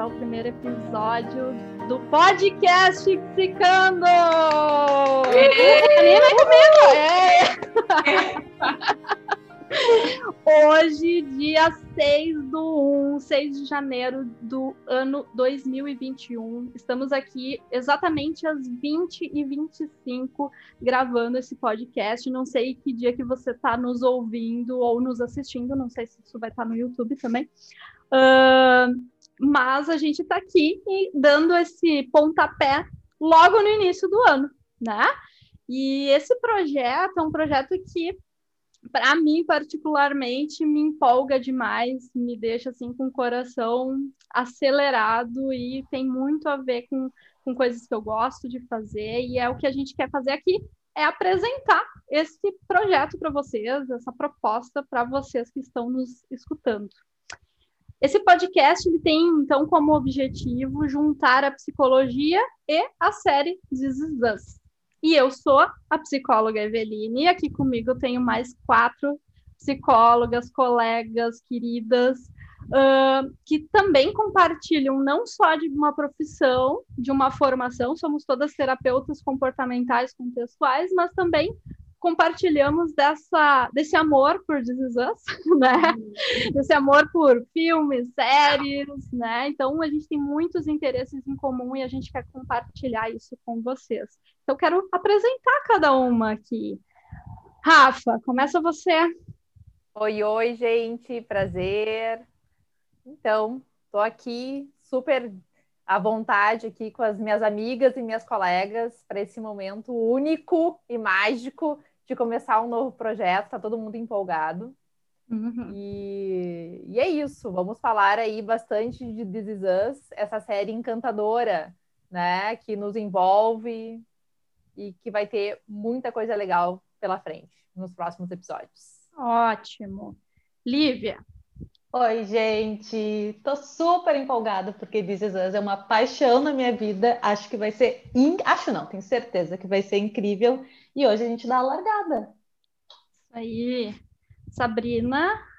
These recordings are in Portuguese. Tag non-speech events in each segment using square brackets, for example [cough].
ao primeiro episódio do podcast Psicando! Anima comigo! É. Hoje, dia 6 do 1, 6 de janeiro do ano 2021. Estamos aqui exatamente às 20 e 25 gravando esse podcast. Não sei que dia que você está nos ouvindo ou nos assistindo, não sei se isso vai estar no YouTube também. Uh, mas a gente está aqui dando esse pontapé logo no início do ano, né? E esse projeto é um projeto que, para mim, particularmente, me empolga demais, me deixa assim com o coração acelerado e tem muito a ver com, com coisas que eu gosto de fazer, e é o que a gente quer fazer aqui, é apresentar esse projeto para vocês, essa proposta para vocês que estão nos escutando. Esse podcast ele tem, então, como objetivo juntar a psicologia e a série This Is Us. E eu sou a psicóloga Eveline, e aqui comigo eu tenho mais quatro psicólogas, colegas, queridas, uh, que também compartilham não só de uma profissão, de uma formação, somos todas terapeutas comportamentais contextuais, mas também compartilhamos dessa, desse amor por This Is Us, [laughs] né? Desse amor por filmes, séries, né? Então a gente tem muitos interesses em comum e a gente quer compartilhar isso com vocês. Então quero apresentar cada uma aqui. Rafa, começa você. Oi, oi, gente, prazer. Então, estou aqui super à vontade aqui com as minhas amigas e minhas colegas para esse momento único e mágico de começar um novo projeto, tá todo mundo empolgado. Uhum. E, e, é isso, vamos falar aí bastante de This Is Us, essa série encantadora, né, que nos envolve e que vai ter muita coisa legal pela frente nos próximos episódios. Ótimo. Lívia. Oi, gente. Tô super empolgada porque This Is Us é uma paixão na minha vida. Acho que vai ser, in... acho não, tenho certeza que vai ser incrível e hoje a gente dá a largada. Isso aí. Sabrina.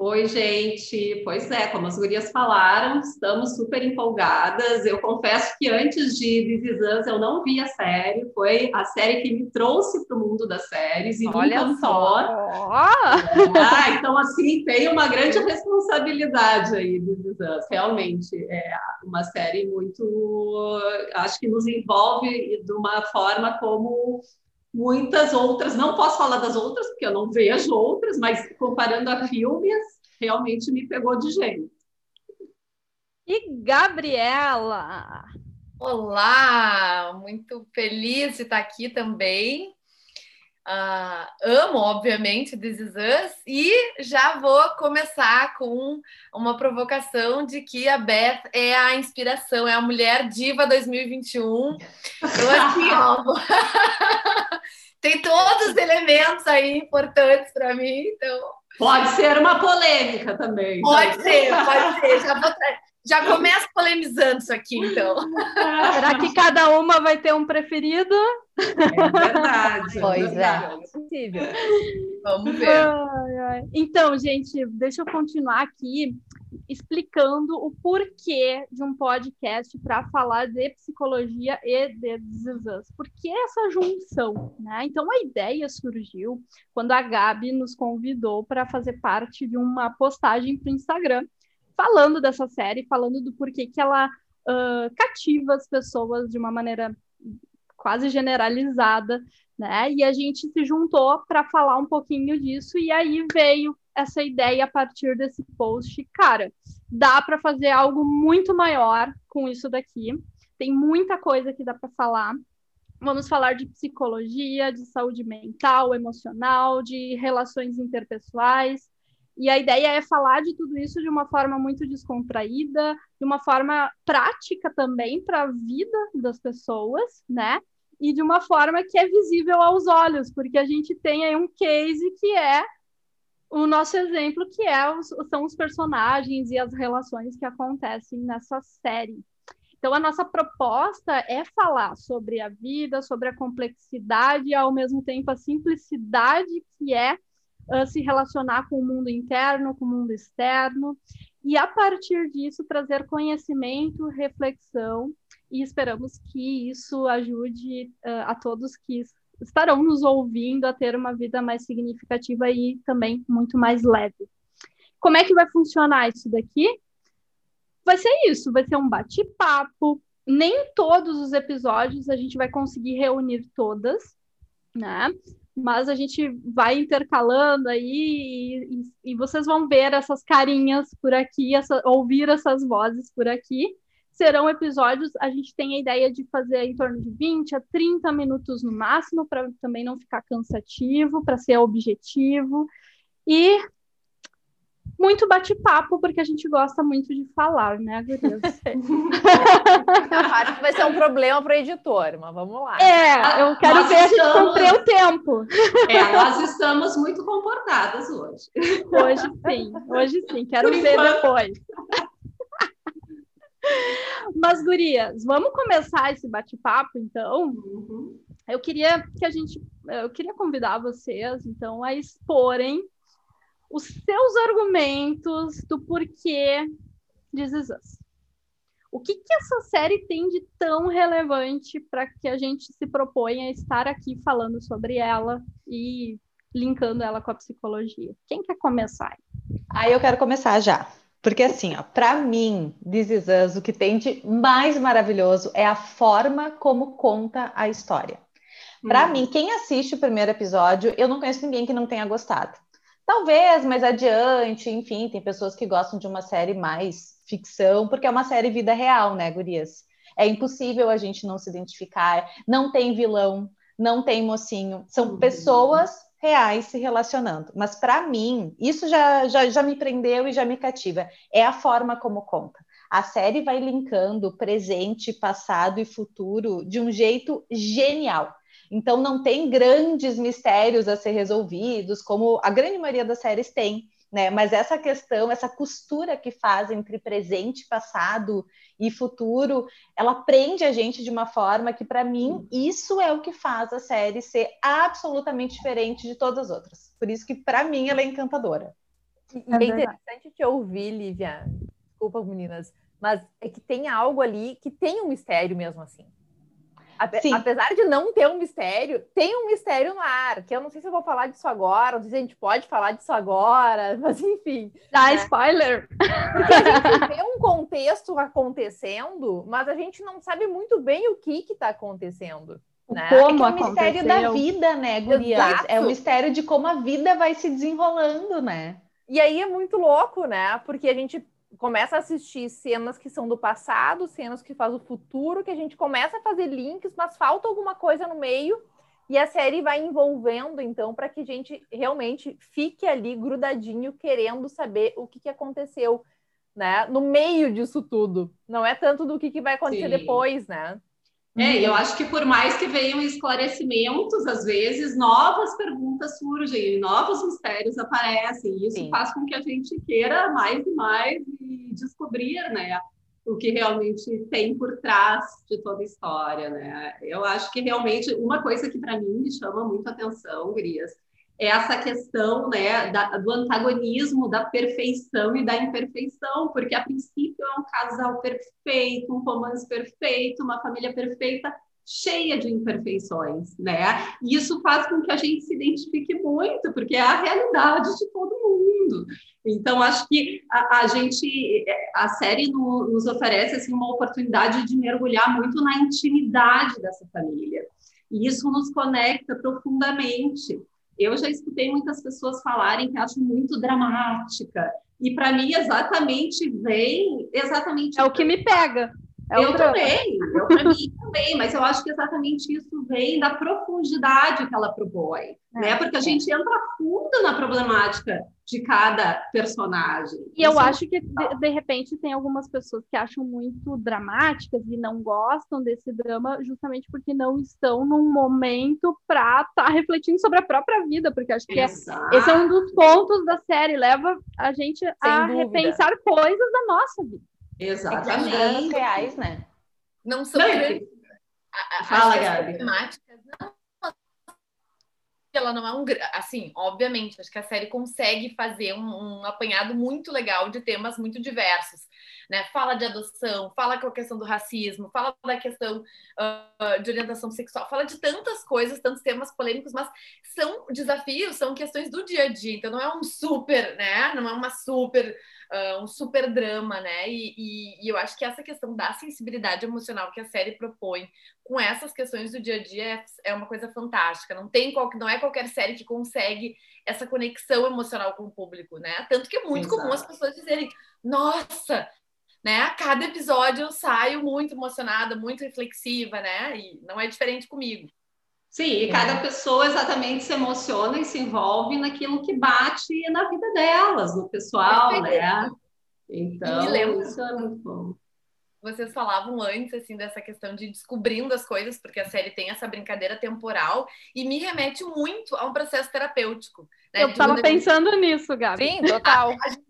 Oi, gente. Pois é, como as gurias falaram, estamos super empolgadas. Eu confesso que antes de This Is Us eu não vi a série. Foi a série que me trouxe para o mundo das séries e Olha me encantou. Só. [laughs] Ah, então, assim, tem uma grande responsabilidade aí This Is Us. Realmente, é uma série muito... Acho que nos envolve de uma forma como muitas outras, não posso falar das outras, porque eu não vejo outras, mas comparando a filmes, realmente me pegou de jeito. E Gabriela? Olá, muito feliz de estar aqui também. Uh, amo, obviamente, This Is Us, e já vou começar com uma provocação de que a Beth é a inspiração, é a mulher diva 2021. Então, assim, [laughs] ó, [laughs] tem todos os elementos aí importantes para mim, então... Pode ser uma polêmica também. Pode ser, pode ser. Já vou. Já começa polemizando isso aqui, então. [laughs] Será que cada uma vai ter um preferido? É verdade. É pois é. Possível. Vamos ver. Ai, ai. Então, gente, deixa eu continuar aqui explicando o porquê de um podcast para falar de psicologia e de desastres. Por que essa junção? Né? Então, a ideia surgiu quando a Gabi nos convidou para fazer parte de uma postagem para o Instagram falando dessa série, falando do porquê que ela uh, cativa as pessoas de uma maneira quase generalizada, né? E a gente se juntou para falar um pouquinho disso, e aí veio essa ideia a partir desse post. Cara, dá para fazer algo muito maior com isso daqui. Tem muita coisa que dá para falar. Vamos falar de psicologia, de saúde mental, emocional, de relações interpessoais, e a ideia é falar de tudo isso de uma forma muito descontraída, de uma forma prática também para a vida das pessoas, né? E de uma forma que é visível aos olhos, porque a gente tem aí um case que é o nosso exemplo, que é os, são os personagens e as relações que acontecem nessa série. Então, a nossa proposta é falar sobre a vida, sobre a complexidade e, ao mesmo tempo, a simplicidade que é uh, se relacionar com o mundo interno, com o mundo externo. e a partir disso trazer conhecimento, reflexão e esperamos que isso ajude uh, a todos que estarão nos ouvindo a ter uma vida mais significativa e também muito mais leve. Como é que vai funcionar isso daqui? Vai ser isso, vai ser um bate-papo. Nem todos os episódios a gente vai conseguir reunir todas, né? Mas a gente vai intercalando aí e, e, vocês vão ver essas carinhas por aqui, essa, ouvir essas vozes por aqui serão episódios, a gente tem a ideia de fazer em torno de 20 a 30 minutos no máximo, para também não ficar cansativo, para ser objetivo. E muito bate-papo, porque a gente gosta muito de falar, né, gurias? [laughs] Acho que vai ser um problema para o editor, mas vamos lá. É, eu quero nós ver estamos... a gente cumprir o tempo. É, nós estamos muito comportadas hoje. Hoje sim, hoje sim. Quero Por ver enquanto... depois. Mas, gurias, vamos começar esse bate-papo, então? Uhum. Eu queria que a gente, eu queria convidar vocês, então, a exporem os seus argumentos do porquê de Us. O que, que essa série tem de tão relevante para que a gente se proponha a estar aqui falando sobre ela e linkando ela com a psicologia? Quem quer começar? Aí eu quero começar já. Porque assim, ó, para mim, This Is Us, o que tem de mais maravilhoso é a forma como conta a história. Para hum. mim, quem assiste o primeiro episódio, eu não conheço ninguém que não tenha gostado. Talvez mais adiante, enfim, tem pessoas que gostam de uma série mais ficção, porque é uma série vida real, né, gurias? É impossível a gente não se identificar, não tem vilão, não tem mocinho, são uhum. pessoas reais se relacionando. Mas para mim, isso já, já, já me prendeu e já me cativa. É a forma como conta. A série vai linkando presente, passado e futuro de um jeito genial. Então não tem grandes mistérios a ser resolvidos, como a grande maioria das séries tem né? Mas essa questão, essa costura que faz entre presente, passado e futuro, ela prende a gente de uma forma que, para mim, isso é o que faz a série ser absolutamente diferente de todas as outras. Por isso que, para mim, ela é encantadora. E é, é interessante te ouvir, Lívia. Desculpa, meninas, mas é que tem algo ali que tem um mistério mesmo assim. Ape apesar de não ter um mistério, tem um mistério no ar, que eu não sei se eu vou falar disso agora, não sei se a gente pode falar disso agora, [laughs] mas enfim. Dá né? spoiler! a gente vê um contexto acontecendo, mas a gente não sabe muito bem o que está acontecendo. Né? Como é, é o mistério da vida, né, Gurias? Exato. É o mistério de como a vida vai se desenrolando, né? E aí é muito louco, né? Porque a gente começa a assistir cenas que são do passado, cenas que faz o futuro, que a gente começa a fazer links, mas falta alguma coisa no meio e a série vai envolvendo, então, para que a gente realmente fique ali grudadinho, querendo saber o que, que aconteceu, né? No meio disso tudo. Não é tanto do que, que vai acontecer Sim. depois, né? É, eu acho que por mais que venham esclarecimentos, às vezes novas perguntas surgem, novos mistérios aparecem, e isso Sim. faz com que a gente queira mais e mais e descobrir, né, o que realmente tem por trás de toda a história, né? Eu acho que realmente uma coisa que para mim me chama muito atenção, Grias, essa questão né, da, do antagonismo da perfeição e da imperfeição, porque a princípio é um casal perfeito, um romance perfeito, uma família perfeita, cheia de imperfeições, né? E isso faz com que a gente se identifique muito, porque é a realidade de todo mundo. Então, acho que a, a gente, a série no, nos oferece assim, uma oportunidade de mergulhar muito na intimidade dessa família. E isso nos conecta profundamente. Eu já escutei muitas pessoas falarem que acham muito dramática. E para mim, exatamente vem exatamente. É o que me pega. É eu também, eu para mim também, mas eu acho que exatamente isso vem da profundidade que ela propõe, é, né? Porque a gente entra fundo na problemática de cada personagem. E isso eu é acho que de, de, repente tem algumas pessoas que acham muito dramáticas e não gostam desse drama justamente porque não estão num momento para estar tá refletindo sobre a própria vida, porque acho que é, esse é um dos pontos da série, leva a gente Sem a dúvida. repensar coisas da nossa vida. Exatamente. É reais, né? Não são não, Fala, Gabi. Temáticas não ela não é um. Assim, obviamente, acho que a série consegue fazer um, um apanhado muito legal de temas muito diversos. Né? Fala de adoção, fala com a questão do racismo, fala da questão uh, de orientação sexual, fala de tantas coisas, tantos temas polêmicos, mas são desafios, são questões do dia a dia. Então não é um super, né? Não é uma super uh, um super drama, né? E, e, e, eu acho que essa questão da sensibilidade emocional que a série propõe com essas questões do dia a dia é, é uma coisa fantástica. Não tem qual, não é qualquer série que consegue essa conexão emocional com o público, né? Tanto que é muito Exato. comum as pessoas dizerem, nossa, né? A cada episódio eu saio muito emocionada, muito reflexiva, né? E não é diferente comigo. Sim, e cada é. pessoa exatamente se emociona e se envolve naquilo que bate na vida delas, no pessoal, né? Então, e lembro, isso é muito bom. Vocês falavam antes, assim, dessa questão de descobrindo as coisas, porque a série tem essa brincadeira temporal, e me remete muito a um processo terapêutico. Né? Eu estava pensando nisso, Gabi. Sim, total. [laughs] A, a,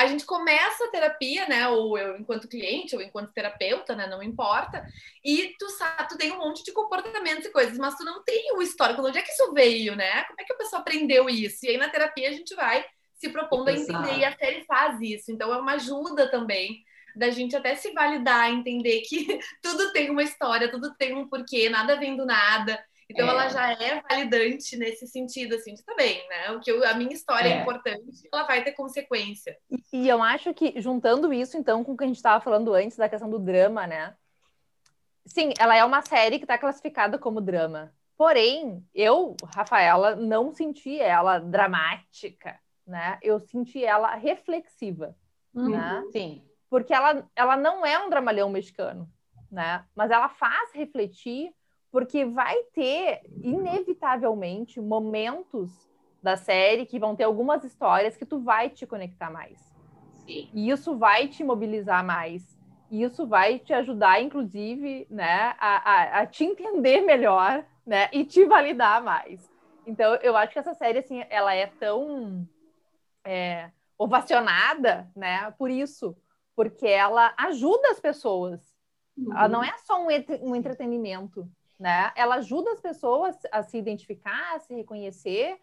a gente começa a terapia, né? Ou eu enquanto cliente, ou enquanto terapeuta, né? Não importa. E tu sabe, tu tem um monte de comportamentos e coisas, mas tu não tem o histórico. Onde é que isso veio, né? Como é que a pessoa aprendeu isso? E aí na terapia a gente vai se propondo a entender e a série faz isso. Então é uma ajuda também da gente até se validar, entender que [laughs] tudo tem uma história, tudo tem um porquê, nada vem do nada. Então é. ela já é validante nesse sentido, assim, de também, né? O que eu, a minha história é. é. importante, ela vai ter consequência. E, e, eu acho que, juntando isso, então, com o que a gente estava falando antes da questão do drama, né? Sim, ela é uma série que está classificada como drama. Porém, eu, Rafaela, não senti ela dramática, né? Eu senti ela reflexiva, uhum. né? Sim. Porque ela, ela não é um dramalhão mexicano, né? Mas ela faz refletir porque vai ter, inevitavelmente, momentos da série que vão ter algumas histórias que tu vai te conectar mais. Sim. E isso vai te mobilizar mais. E isso vai te ajudar, inclusive, né, a, a, a te entender melhor, né, e te validar mais. Então, eu acho que essa série, assim, ela é tão é, ovacionada, né, por isso, porque ela ajuda as pessoas. Uhum. Ela não é só um, um entretenimento, né? Ela ajuda as pessoas a se identificar, a se reconhecer,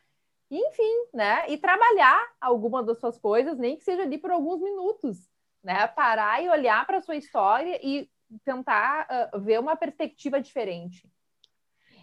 enfim, né? E trabalhar alguma das suas coisas, nem que seja ali por alguns minutos, né? Parar e olhar para a sua história e tentar uh, ver uma perspectiva diferente.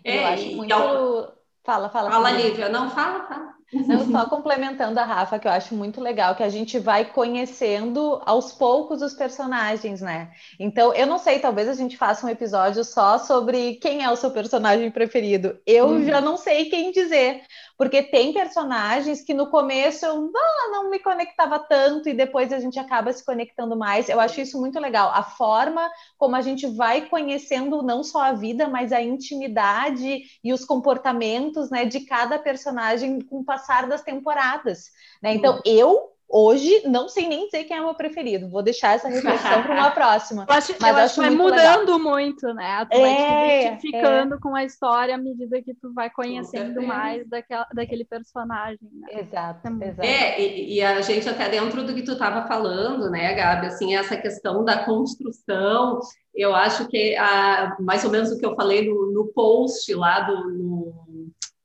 É, Eu acho muito. Então... Fala, fala. Fala, Lívia. Não, fala, fala. Eu só complementando a Rafa, que eu acho muito legal, que a gente vai conhecendo aos poucos os personagens, né? Então, eu não sei, talvez a gente faça um episódio só sobre quem é o seu personagem preferido. Eu uhum. já não sei quem dizer, porque tem personagens que no começo eu não, não me conectava tanto e depois a gente acaba se conectando mais. Eu acho isso muito legal. A forma como a gente vai conhecendo não só a vida, mas a intimidade e os comportamentos né, de cada personagem com o passar das temporadas. Né? Então, eu Hoje, não sei nem dizer quem é o meu preferido. Vou deixar essa reflexão para uma [laughs] próxima. Eu acho, mas eu acho que vai mudando legal. muito, né? Tu é, vai te é, identificando é. com a história à medida que tu vai conhecendo mais daquela, daquele personagem. Né? Exato, exato. É, e, e, a gente até dentro do que tu estava falando, né, Gabi? Assim, essa questão da construção, eu acho que a, mais ou menos o que eu falei no, no post lá do... No,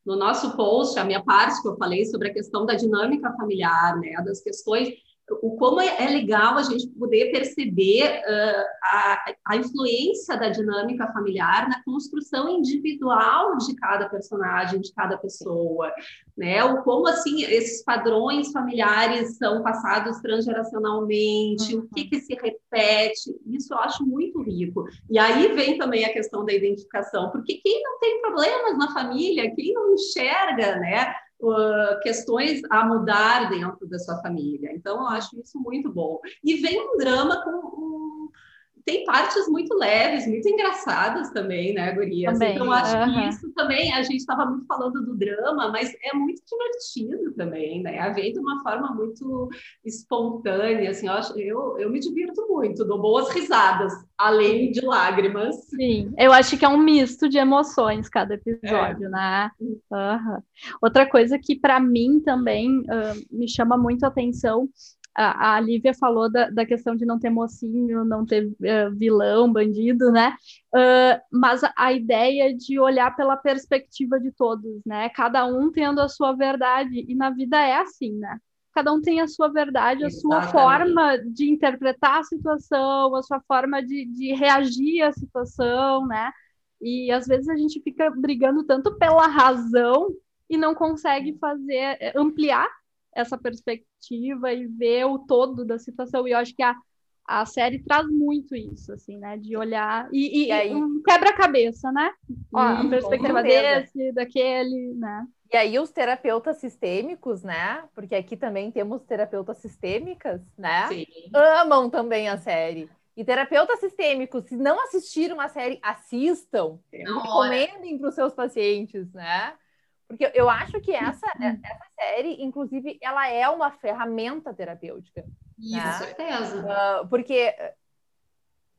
no nosso post, a minha parte que eu falei sobre a questão da dinâmica familiar, né, das questões o como é, legal a gente poder perceber uh, a, a, influência da dinâmica familiar na construção individual de cada personagem, de cada pessoa, né? O como assim esses padrões familiares são passados transgeracionalmente, uhum. o que que se repete, isso eu acho muito rico. E aí vem também a questão da identificação, porque quem não tem problemas na família, quem não enxerga, né? Questões a mudar dentro da sua família. Então, eu acho isso muito bom. E vem um drama com tem partes muito leves, muito engraçadas também, né, Gurias? Também, então, acho uh -huh. que isso também, a gente estava muito falando do drama, mas é muito divertido também, né? A vem de uma forma muito espontânea, assim, eu, acho, eu, eu me divirto muito, dou boas risadas, além de lágrimas. Sim, eu acho que é um misto de emoções cada episódio, é. né? Uh -huh. Outra coisa que para mim também uh, me chama muito a atenção a, a Lívia falou da, da questão de não ter mocinho, não ter uh, vilão, bandido, né? Uh, mas a, a, ideia de olhar pela perspectiva de todos, né? Cada um tendo a sua verdade, e na vida é assim, né? Cada um tem a sua verdade, a Exatamente. sua forma de interpretar a situação, a sua forma de, de reagir à situação, né? E às vezes a gente fica brigando tanto pela razão e não consegue fazer eh, ampliar essa perspectiva e ver o todo da situação. E eu acho que a, a série traz muito isso, assim, né? De olhar e, e, e aí... um quebra-cabeça, né? Ó, hum, a perspectiva desse, daquele, né? E aí os terapeutas sistêmicos, né? Porque aqui também temos terapeutas sistêmicas, né? Sim. Amam também a série. E terapeutas sistêmicos, se não assistiram a série, assistam. Recomendem para os seus pacientes, né? Porque eu acho que essa, uhum. essa série, inclusive, ela é uma ferramenta terapêutica. Isso, né? certeza. Uh, porque,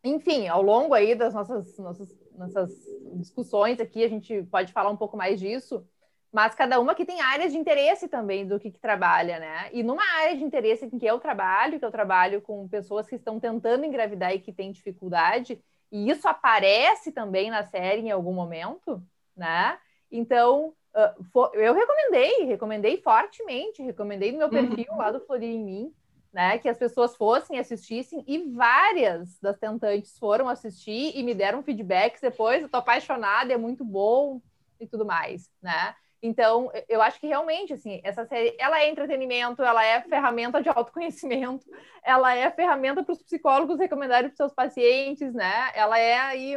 enfim, ao longo aí das nossas, nossas, nossas discussões aqui, a gente pode falar um pouco mais disso, mas cada uma que tem áreas de interesse também do que, que trabalha, né? E numa área de interesse em que eu trabalho, que eu trabalho com pessoas que estão tentando engravidar e que têm dificuldade, e isso aparece também na série em algum momento, né? Então, Uh, for, eu recomendei, recomendei fortemente, recomendei no meu uhum. perfil uhum. lá do Florir em mim, né, que as pessoas fossem assistissem e várias das tentantes foram assistir e me deram feedbacks depois, eu tô apaixonada, é muito bom e tudo mais, né? Então, eu acho que realmente, assim, essa série, ela é entretenimento, ela é ferramenta de autoconhecimento, ela é ferramenta para os psicólogos recomendarem para seus pacientes, né? Ela é aí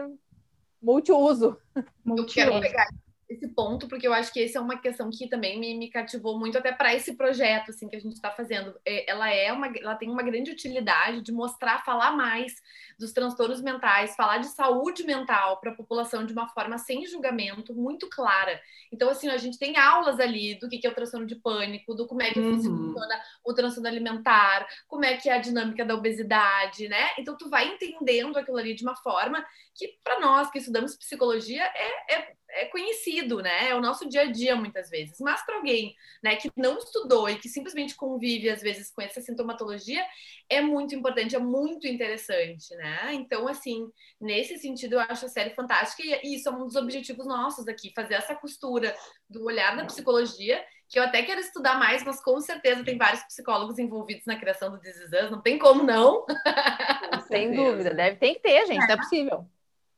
multiuso. Eu quero pegar esse ponto, porque eu acho que essa é uma questão que também me, me cativou muito até para esse projeto assim que a gente está fazendo. É, ela é uma, ela tem uma grande utilidade de mostrar, falar mais dos transtornos mentais, falar de saúde mental para a população de uma forma sem julgamento, muito clara. Então assim, a gente tem aulas ali do que é o transtorno de pânico, do como é que uhum. funciona o transtorno alimentar, como é que é a dinâmica da obesidade, né? Então tu vai entendendo aquilo ali de uma forma que para nós que estudamos psicologia é, é é conhecido, né? É o nosso dia a dia muitas vezes. Mas para alguém, né, que não estudou e que simplesmente convive às vezes com essa sintomatologia, é muito importante, é muito interessante, né? Então, assim, nesse sentido, eu acho a série fantástica e isso é um dos objetivos nossos aqui, fazer essa costura do olhar da psicologia, que eu até quero estudar mais, mas com certeza tem vários psicólogos envolvidos na criação do This não tem como não. Sem dúvida, deve tem que ter, gente, é. não é possível.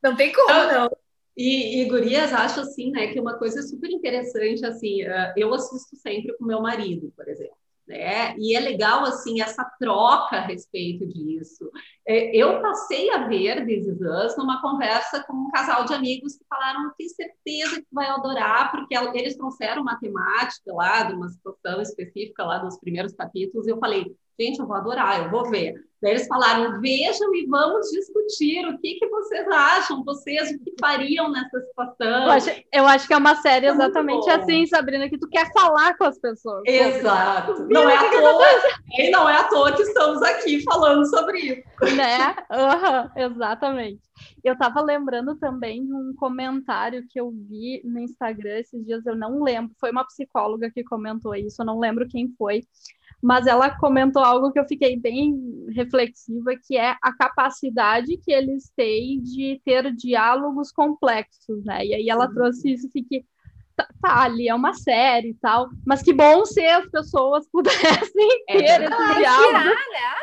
Não tem como não. E, e Gurias, acho assim, né, que uma coisa super interessante, assim, uh, eu assisto sempre com meu marido, por exemplo, né, e é legal, assim, essa troca a respeito disso. É, eu passei a ver This Is Us numa conversa com um casal de amigos que falaram, tenho certeza que vai adorar, porque eles trouxeram matemática lá, de uma situação específica lá dos primeiros capítulos, e eu falei, gente, eu vou adorar, eu vou ver. Daí eles falaram, vejam e vamos discutir o que, que vocês acham, vocês o que fariam nessa situação. Eu acho, eu acho que é uma série exatamente assim, Sabrina, que tu quer falar com as pessoas. Exato. Não é, à toa, não é à toa que estamos aqui falando sobre isso. Né? Uhum, exatamente. Eu estava lembrando também de um comentário que eu vi no Instagram esses dias, eu não lembro, foi uma psicóloga que comentou isso, eu não lembro quem foi, mas ela comentou algo que eu fiquei bem reflexiva, que é a capacidade que eles têm de ter diálogos complexos, né? E aí ela trouxe isso, fiquei tá, tá, ali é uma série e tal, mas que bom se as pessoas pudessem é ter esse diálogo né?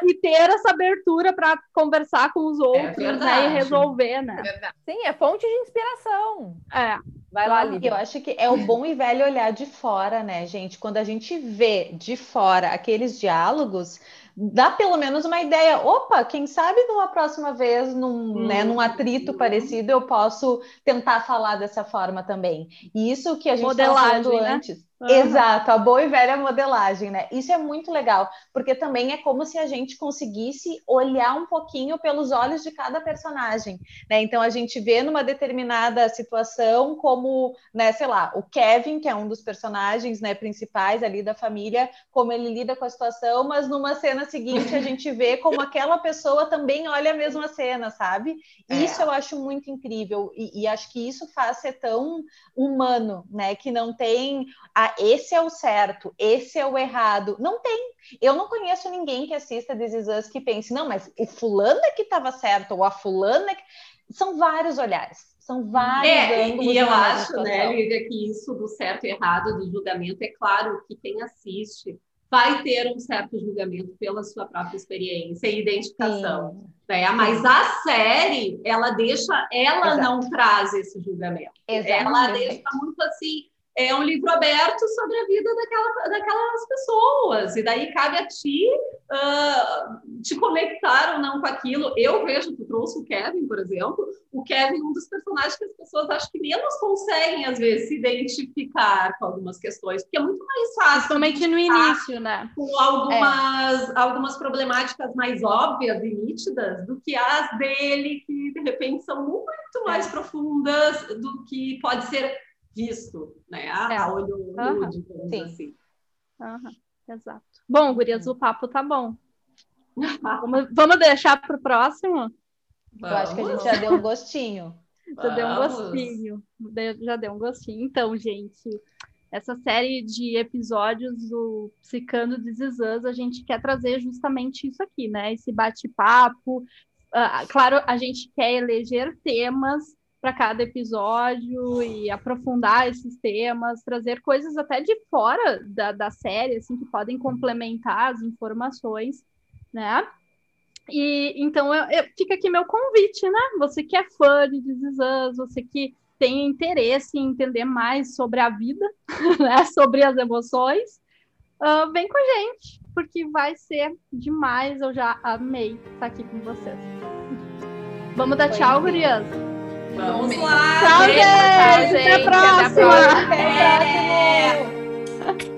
e ter essa abertura para conversar com os é outros é né, e resolver, né? Sim, é fonte de inspiração. É. Vai lá, Lívia. Eu acho que é o bom e velho olhar de fora, né, gente? Quando a gente vê de fora aqueles diálogos, dá pelo menos uma ideia. Opa, quem sabe numa próxima vez, num, hum. né, num atrito uhum. parecido, eu posso tentar falar dessa forma também. E isso que a gente estava falando né? antes. Exato, a boa e velha modelagem, né? Isso é muito legal, porque também é como se a gente conseguisse olhar um pouquinho pelos olhos de cada personagem, né? Então a gente vê numa determinada situação como, né, sei lá, o Kevin, que é um dos personagens, né, principais ali da família, como ele lida com a situação, mas numa cena seguinte a gente vê como aquela pessoa também olha a mesma cena, sabe? É. Isso eu acho muito incrível e, e acho que isso faz ser tão humano, né? Que não tem a ah, esse é o certo, esse é o errado. Não tem. Eu não conheço ninguém que assista This Is Us que pense, não, mas o fulano é que estava certo, ou a fulana é que... São vários olhares. São vários é, E eu acho, né, Lívia, que isso do certo e errado do julgamento, é claro que quem assiste vai ter um certo julgamento pela sua própria experiência e identificação. Né? Mas a série, ela deixa, ela Exato. não traz esse julgamento. Exatamente. Ela deixa muito assim, é um livro aberto sobre a vida daquela, daquelas pessoas. E daí cabe a ti uh, te conectar ou não com aquilo. Eu vejo, tu trouxe o Kevin, por exemplo. O Kevin é um dos personagens que as pessoas acho que menos conseguem, às vezes, se identificar com algumas questões, porque é muito mais fácil. Principalmente no início, né? Com algumas, é. algumas problemáticas mais óbvias e nítidas do que as dele, que de repente são muito mais é. profundas do que pode ser visto, né? A, é. olho nu, digamos Sim. assim. Uhum. Exato. Bom, gurias, o papo tá bom. [laughs] vamos, vamos deixar para o próximo? Vamos. Eu acho que a gente já deu um gostinho. [laughs] já deu um gostinho. Já deu um gostinho. Então, gente, essa série de episódios do Psicando Us, a gente quer trazer justamente isso aqui, né? Esse bate-papo. Uh, claro, a gente quer eleger temas para cada episódio e aprofundar esses temas, trazer coisas até de fora da, da série, assim, que podem complementar as informações, né? E então eu, eu, fica aqui meu convite, né? Você que é fã de This você que tem interesse em entender mais sobre a vida, [laughs] né? sobre as emoções, uh, vem com a gente, porque vai ser demais. Eu já amei estar aqui com vocês. Vamos dar tchau, gurias? Vamos lá. Tchau, gente. Até a próxima. Até a próxima. É.